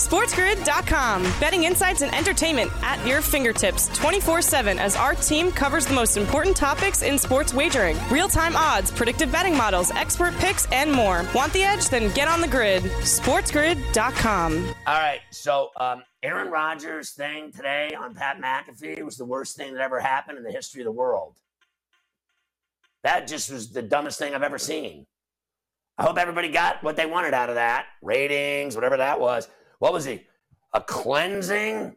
SportsGrid.com. Betting insights and entertainment at your fingertips 24 7 as our team covers the most important topics in sports wagering real time odds, predictive betting models, expert picks, and more. Want the edge? Then get on the grid. SportsGrid.com. All right. So, um, Aaron Rodgers' thing today on Pat McAfee was the worst thing that ever happened in the history of the world. That just was the dumbest thing I've ever seen. I hope everybody got what they wanted out of that ratings, whatever that was. What was he? A cleansing?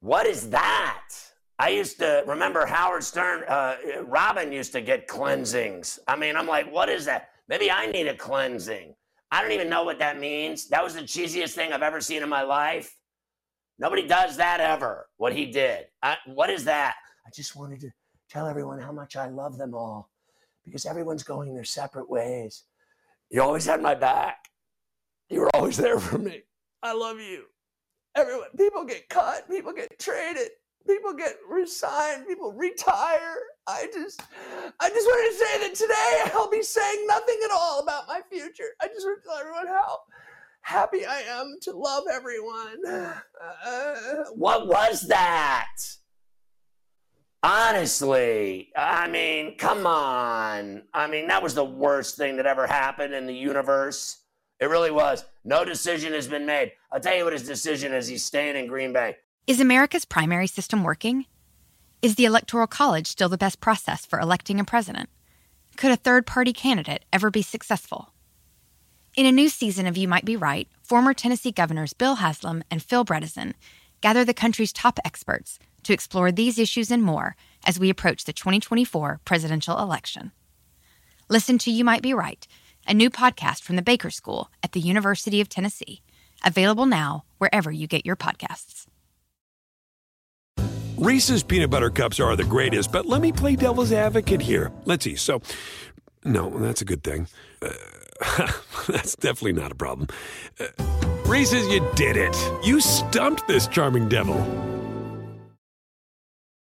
What is that? I used to remember Howard Stern, uh, Robin used to get cleansings. I mean, I'm like, what is that? Maybe I need a cleansing. I don't even know what that means. That was the cheesiest thing I've ever seen in my life. Nobody does that ever, what he did. I, what is that? I just wanted to tell everyone how much I love them all because everyone's going their separate ways. You always had my back. You were always there for me. I love you. Everyone, people get cut, people get traded, people get resigned, people retire. I just, I just wanted to say that today I'll be saying nothing at all about my future. I just want to tell everyone how happy I am to love everyone. Uh, what was that? Honestly, I mean, come on. I mean, that was the worst thing that ever happened in the universe. It really was. No decision has been made. I'll tell you what his decision is. He's staying in Green Bay. Is America's primary system working? Is the Electoral College still the best process for electing a president? Could a third party candidate ever be successful? In a new season of You Might Be Right, former Tennessee governors Bill Haslam and Phil Bredesen gather the country's top experts to explore these issues and more as we approach the 2024 presidential election. Listen to You Might Be Right, a new podcast from the Baker School at the University of Tennessee, available now wherever you get your podcasts. Reese's peanut butter cups are the greatest, but let me play devil's advocate here. Let's see. So, no, that's a good thing. Uh, that's definitely not a problem. Uh, Reese's, you did it. You stumped this charming devil.